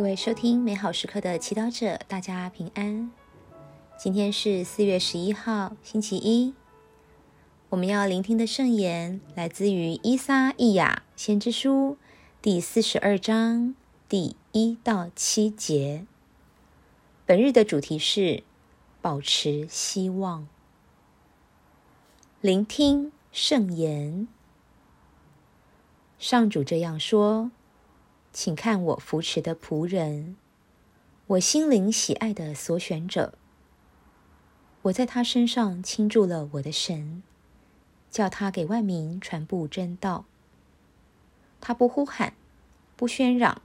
各位收听美好时刻的祈祷者，大家平安。今天是四月十一号，星期一。我们要聆听的圣言来自于《伊撒伊雅先知书》第四十二章第一到七节。本日的主题是保持希望。聆听圣言。上主这样说。请看我扶持的仆人，我心灵喜爱的所选者。我在他身上倾注了我的神，叫他给万民传布真道。他不呼喊，不喧嚷，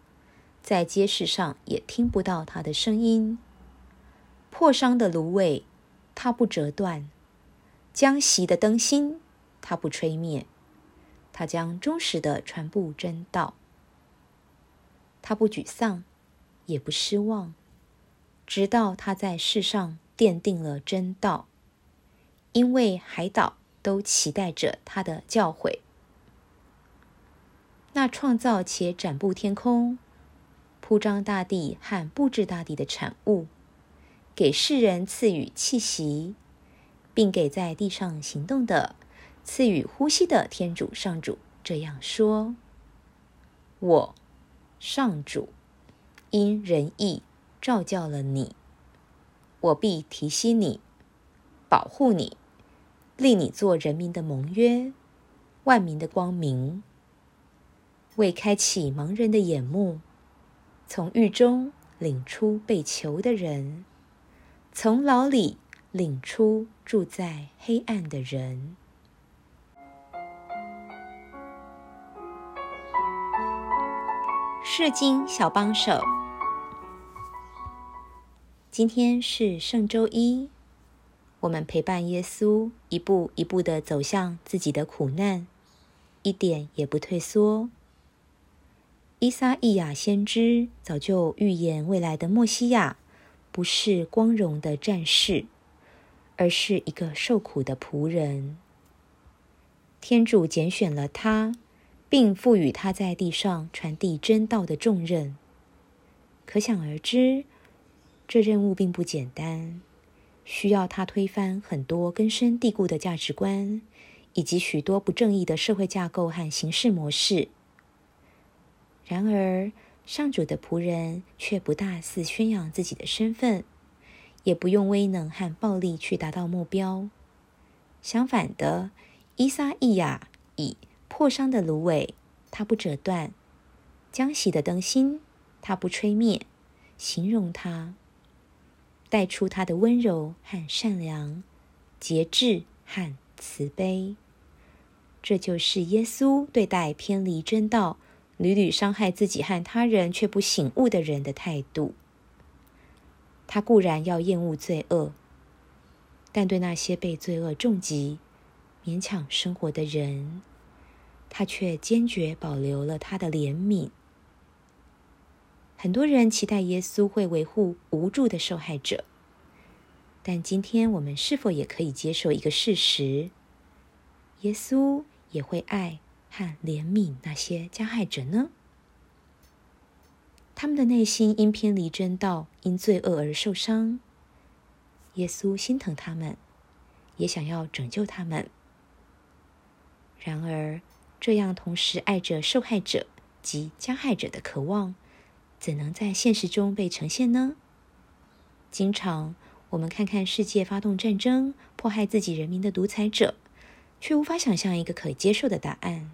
在街市上也听不到他的声音。破伤的芦苇，他不折断；将熄的灯芯，他不吹灭。他将忠实的传布真道。他不沮丧，也不失望，直到他在世上奠定了真道，因为海岛都期待着他的教诲。那创造且展布天空、铺张大地和布置大地的产物，给世人赐予气息，并给在地上行动的赐予呼吸的天主上主这样说：“我。”上主因仁义照教了你，我必提携你，保护你，立你做人民的盟约，万民的光明，为开启盲人的眼目，从狱中领出被囚的人，从牢里领出住在黑暗的人。圣经小帮手，今天是圣周一，我们陪伴耶稣一步一步的走向自己的苦难，一点也不退缩。伊撒意亚先知早就预言未来的墨西亚不是光荣的战士，而是一个受苦的仆人。天主拣选了他。并赋予他在地上传递真道的重任，可想而知，这任务并不简单，需要他推翻很多根深蒂固的价值观，以及许多不正义的社会架构和行事模式。然而，上主的仆人却不大肆宣扬自己的身份，也不用威能和暴力去达到目标。相反的，伊撒意亚以。破伤的芦苇，它不折断；将熄的灯芯，它不吹灭。形容它，带出它的温柔和善良、节制和慈悲。这就是耶稣对待偏离真道、屡屡伤害自己和他人却不醒悟的人的态度。他固然要厌恶罪恶，但对那些被罪恶重击、勉强生活的人。他却坚决保留了他的怜悯。很多人期待耶稣会维护无助的受害者，但今天我们是否也可以接受一个事实：耶稣也会爱和怜悯那些加害者呢？他们的内心因偏离真道、因罪恶而受伤，耶稣心疼他们，也想要拯救他们。然而，这样同时爱着受害者及加害者的渴望，怎能在现实中被呈现呢？经常我们看看世界发动战争、迫害自己人民的独裁者，却无法想象一个可接受的答案。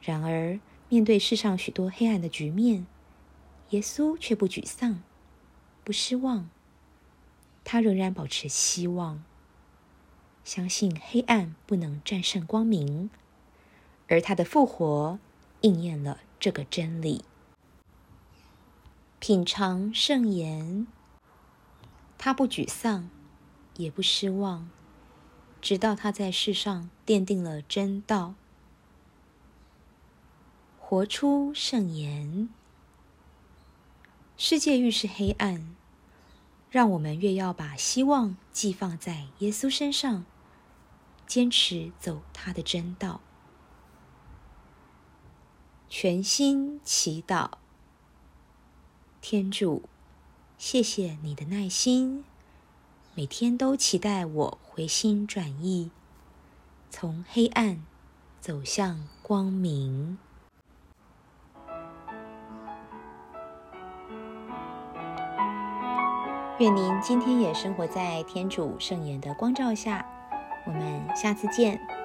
然而，面对世上许多黑暗的局面，耶稣却不沮丧、不失望，他仍然保持希望，相信黑暗不能战胜光明。而他的复活应验了这个真理。品尝圣言，他不沮丧，也不失望，直到他在世上奠定了真道。活出圣言。世界愈是黑暗，让我们越要把希望寄放在耶稣身上，坚持走他的真道。全心祈祷，天主，谢谢你的耐心，每天都期待我回心转意，从黑暗走向光明。愿您今天也生活在天主圣言的光照下。我们下次见。